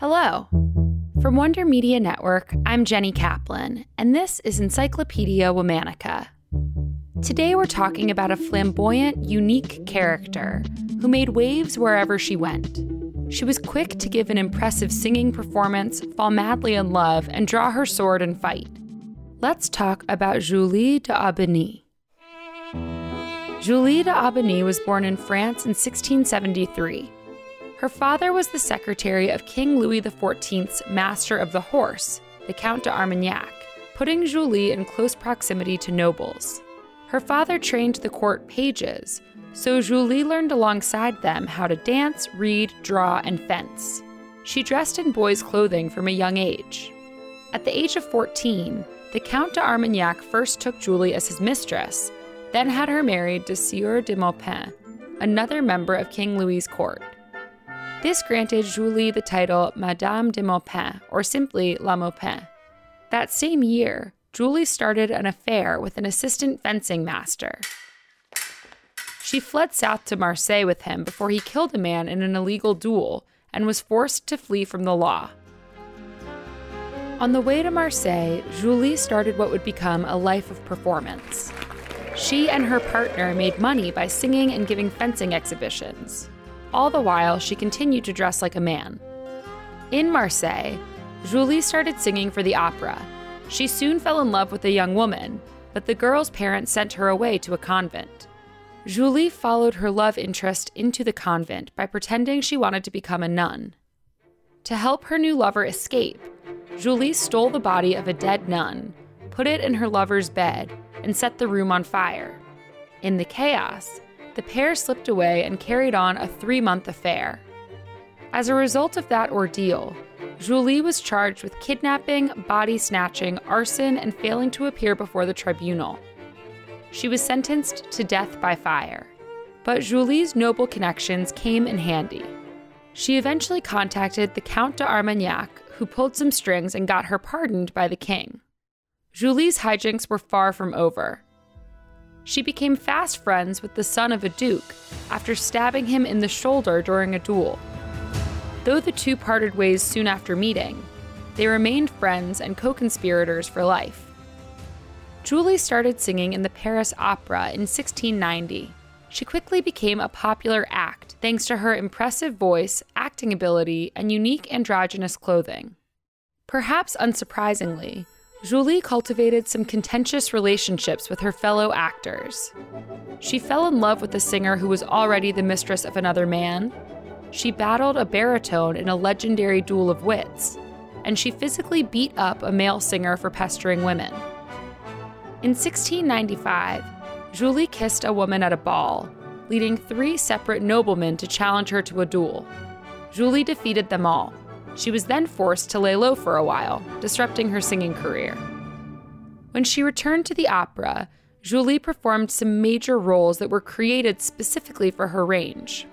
Hello. From Wonder Media Network, I'm Jenny Kaplan, and this is Encyclopedia Womannica. Today we're talking about a flamboyant, unique character who made waves wherever she went. She was quick to give an impressive singing performance, fall madly in love, and draw her sword and fight. Let's talk about Julie d'Aubigny. Julie d'Aubigny was born in France in 1673. Her father was the secretary of King Louis XIV's Master of the Horse, the Count d'Armagnac, putting Julie in close proximity to nobles. Her father trained the court pages, so Julie learned alongside them how to dance, read, draw, and fence. She dressed in boys' clothing from a young age. At the age of 14, the Count d'Armagnac first took Julie as his mistress then had her married to Sieur de Maupin, another member of King Louis's court. This granted Julie the title Madame de Maupin, or simply La Maupin. That same year, Julie started an affair with an assistant fencing master. She fled south to Marseille with him before he killed a man in an illegal duel and was forced to flee from the law. On the way to Marseille, Julie started what would become a life of performance. She and her partner made money by singing and giving fencing exhibitions. All the while, she continued to dress like a man. In Marseille, Julie started singing for the opera. She soon fell in love with a young woman, but the girl's parents sent her away to a convent. Julie followed her love interest into the convent by pretending she wanted to become a nun. To help her new lover escape, Julie stole the body of a dead nun, put it in her lover's bed, and set the room on fire. In the chaos, the pair slipped away and carried on a three month affair. As a result of that ordeal, Julie was charged with kidnapping, body snatching, arson, and failing to appear before the tribunal. She was sentenced to death by fire. But Julie's noble connections came in handy. She eventually contacted the Count d'Armagnac, who pulled some strings and got her pardoned by the king. Julie's hijinks were far from over. She became fast friends with the son of a duke after stabbing him in the shoulder during a duel. Though the two parted ways soon after meeting, they remained friends and co conspirators for life. Julie started singing in the Paris Opera in 1690. She quickly became a popular act thanks to her impressive voice, acting ability, and unique androgynous clothing. Perhaps unsurprisingly, Julie cultivated some contentious relationships with her fellow actors. She fell in love with a singer who was already the mistress of another man. She battled a baritone in a legendary duel of wits, and she physically beat up a male singer for pestering women. In 1695, Julie kissed a woman at a ball, leading three separate noblemen to challenge her to a duel. Julie defeated them all, she was then forced to lay low for a while, disrupting her singing career. When she returned to the opera, Julie performed some major roles that were created specifically for her range.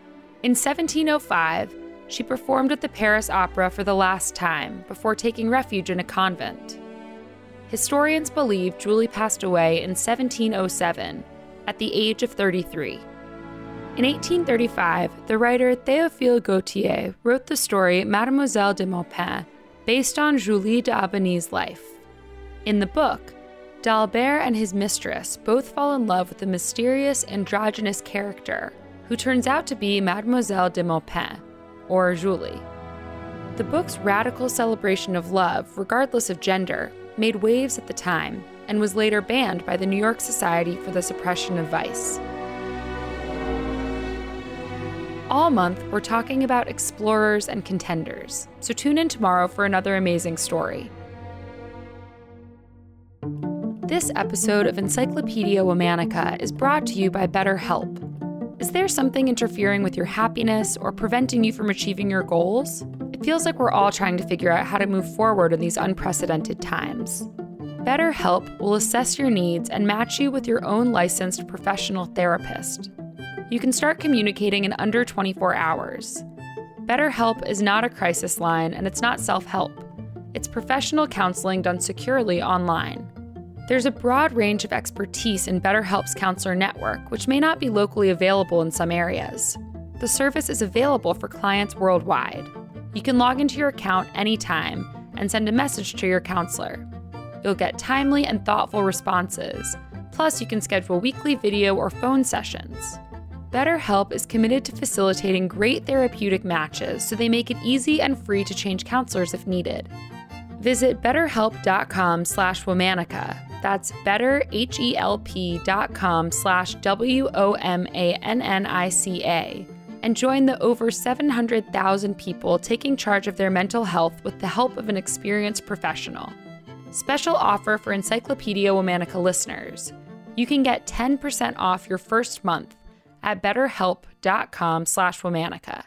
In 1705, she performed at the Paris Opera for the last time before taking refuge in a convent. Historians believe Julie passed away in 1707 at the age of 33. In 1835, the writer Théophile Gautier wrote the story Mademoiselle de Maupin, based on Julie d'Aubigny's life. In the book, D'Albert and his mistress both fall in love with a mysterious androgynous character who turns out to be Mademoiselle de Maupin, or Julie. The book's radical celebration of love, regardless of gender, made waves at the time and was later banned by the New York Society for the Suppression of Vice. All month, we're talking about explorers and contenders, so tune in tomorrow for another amazing story. This episode of Encyclopedia Womannica is brought to you by BetterHelp. Is there something interfering with your happiness or preventing you from achieving your goals? It feels like we're all trying to figure out how to move forward in these unprecedented times. BetterHelp will assess your needs and match you with your own licensed professional therapist you can start communicating in under 24 hours. BetterHelp is not a crisis line and it's not self help. It's professional counseling done securely online. There's a broad range of expertise in BetterHelp's counselor network, which may not be locally available in some areas. The service is available for clients worldwide. You can log into your account anytime and send a message to your counselor. You'll get timely and thoughtful responses. Plus, you can schedule weekly video or phone sessions. BetterHelp is committed to facilitating great therapeutic matches so they make it easy and free to change counselors if needed. Visit betterhelp.com slash womannica. That's betterhelp.com slash W-O-M-A-N-N-I-C-A. And join the over 700,000 people taking charge of their mental health with the help of an experienced professional. Special offer for Encyclopedia Womannica listeners. You can get 10% off your first month at betterhelp.com slash womannica.